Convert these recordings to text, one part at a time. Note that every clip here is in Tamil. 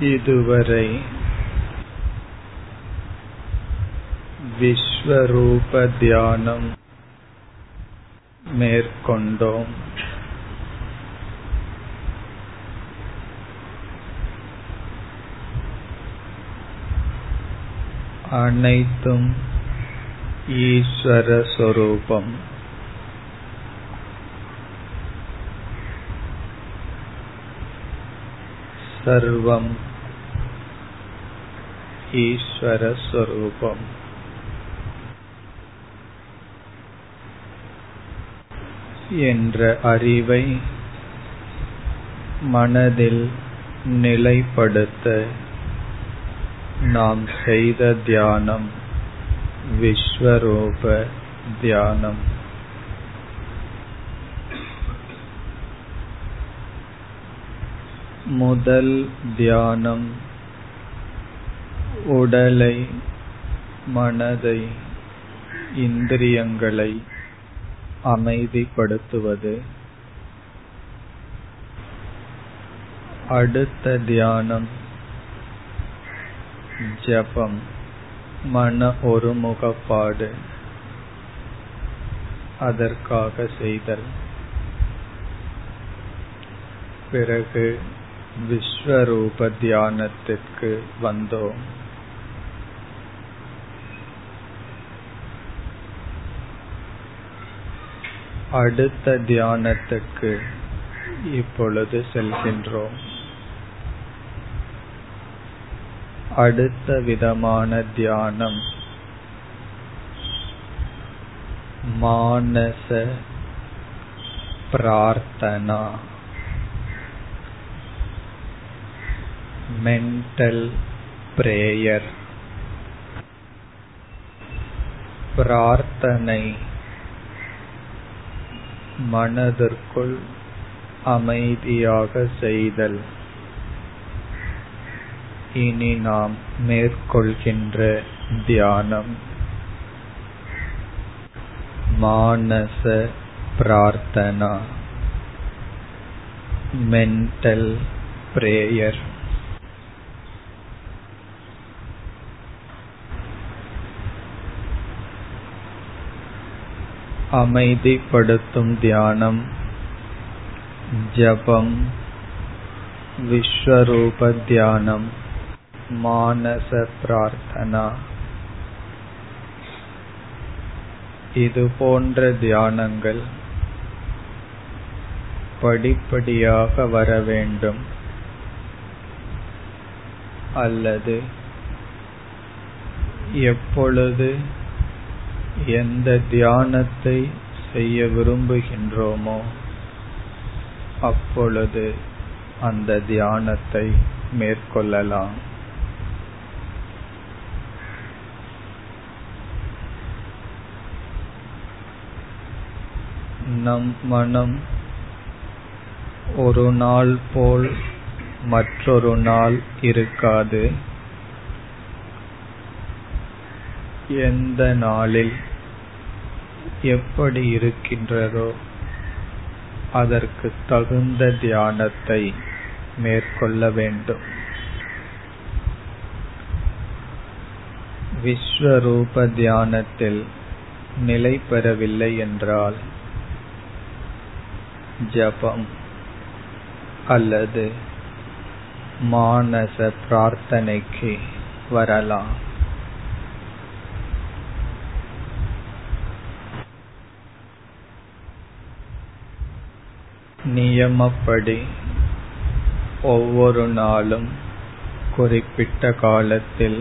இதுவரை விஸ்வரூப தியானம் மேற்கொண்டோம் அனைத்தும் ஈஸ்வர सर्वम् ஈஸ்வரஸ்வரூபம் என்ற அறிவை மனதில் நிலைப்படுத்த நாம் செய்த தியானம் விஸ்வரூப தியானம் முதல் தியானம் உடலை மனதை இந்திரியங்களை அமைதிப்படுத்துவது. அடுத்த தியானம் ஜபம் மன ஒருமுகப்பாடு. அதற்காக செய்தல். பிறகு விஸ்வரூப தியானத்திற்கு வந்தோம். அடுத்த தியானத்துக்கு இப்பொழுது செல்கின்றோம். அடுத்த விதமான தியானம் மானச பிரார்த்தனா. மென்டல் பிரேயர் பிரார்த்தனை மனதிற்குள் அமைதியாக செய்தல். இனி நாம் மேற்கொள்கின்ற தியானம். மானச பிரார்த்தனா. மென்டல் பிரேயர் அமைதிப்படுத்தும் தியானம். ஜபம். விஸ்வரூப தியானம். மானச பிரார்த்தனா. இது போன்ற தியானங்கள் படிப்படியாக வர வேண்டும். அல்லது எப்பொழுது எந்த தியானத்தை செய்ய விரும்புகின்றோமோ அப்பொழுது அந்த தியானத்தை மேற்கொள்ளலாம். நம் மனம் ஒரு நாள் போல் மற்றொரு நாள் இருக்காது. எந்த நாளில் எப்படி இருக்கின்றதோ அதற்கு தகுந்த தியானத்தை மேற்கொள்ள வேண்டும். விஸ்வரூப தியானத்தில் நிலை பெறவில்லை என்றால் ஜபம் அல்லது மானச பிரார்த்தனைக்கு வரலாம். நியமப்படி ஒவ்வொரு நாளும் குறிப்பிட்ட காலத்தில்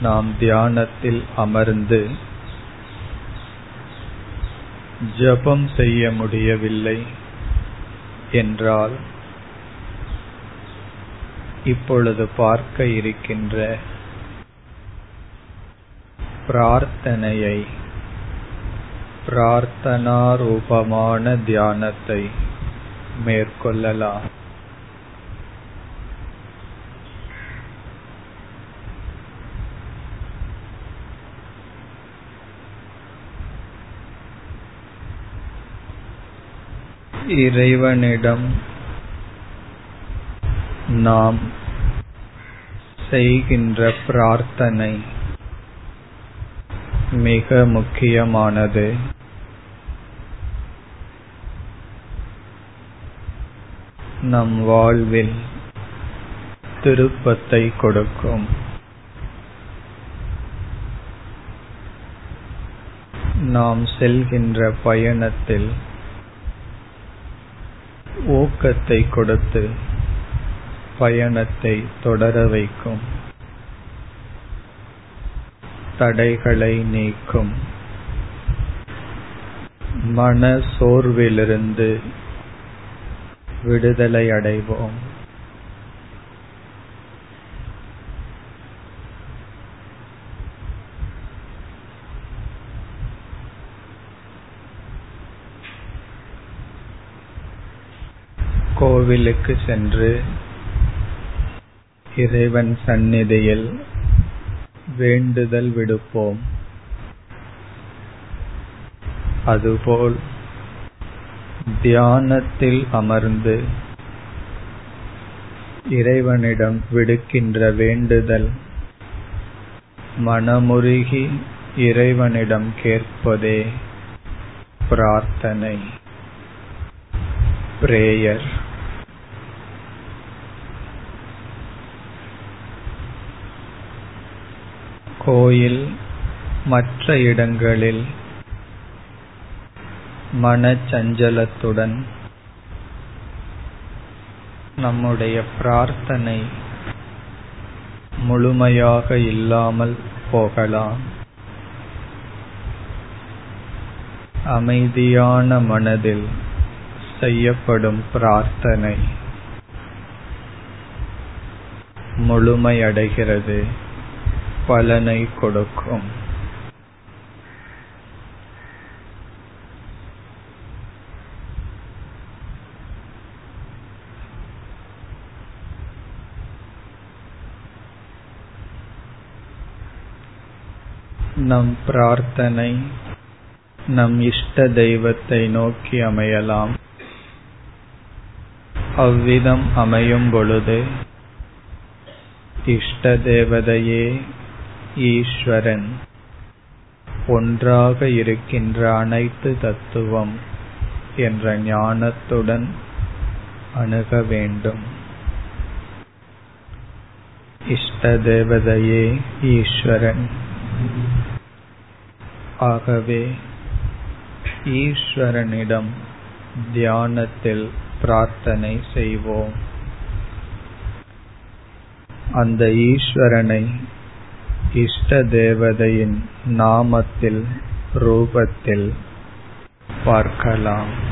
நாம் தியானத்தில் அமர்ந்து ஜபம் செய்ய முடியவில்லை என்றால் இப்பொழுது பார்க்க இருக்கின்ற பிரார்த்தனையை பிரார்த்தனா ரூபமான தியானத்தை மேற்கொள்ளலாம். இறைவனிடம் நாம் செய்கின்ற பிரார்த்தனை மிக முக்கியமானது. நம் வாழ்வில் திருப்பத்தை கொடுக்கும். நாம் செல்கின்ற பயணத்தில் ஊக்கத்தை கொடுத்து பயணத்தை தொடர வைக்கும். தடைகளை நீக்கும். மன சோர்விலிருந்து விடுதலை அடைவோம் கோவிலுக்கு சென்று இறைவன் சந்நிதியில் வேண்டுதல் விடுப்போம். அதுபோல் தியானத்தில் அமர்ந்து இறைவனிடம் விடுக்கின்ற வேண்டுதல் மனமுருகி இறைவனிடம் கேட்பதே பிரார்த்தனை. பிரேயர். கோயில் மற்ற இடங்களில் மனச்சஞ்சலத்துடன் நம்முடைய பிரார்த்தனை முழுமையாக இல்லாமல் போகலாம். அமைதியான மனதில் செய்யப்படும் பிரார்த்தனை முழுமையடைகிறது பலனை கொடுக்கும். நம் பிரார்த்தனை நம் இஷ்ட தெய்வத்தை நோக்கி அமையலாம். அவ்விதம் அமையும் பொழுது இஷ்ட தேவதையே ஈஸ்வரன் ஒன்றாக இருக்கின்ற அனைத்து தத்துவம் என்ற ஞானத்துடன் அணுக வேண்டும். இஷ்ட தேவதையே ஈஸ்வரன். ஆகவே ஈஸ்வரனிடம் தியானத்தில் பிரார்த்தனை செய்வோம். அந்த ஈஸ்வரனை இஷ்ட தேவதையின் நாமத்தில் ரூபத்தில் பார்க்கலாம்.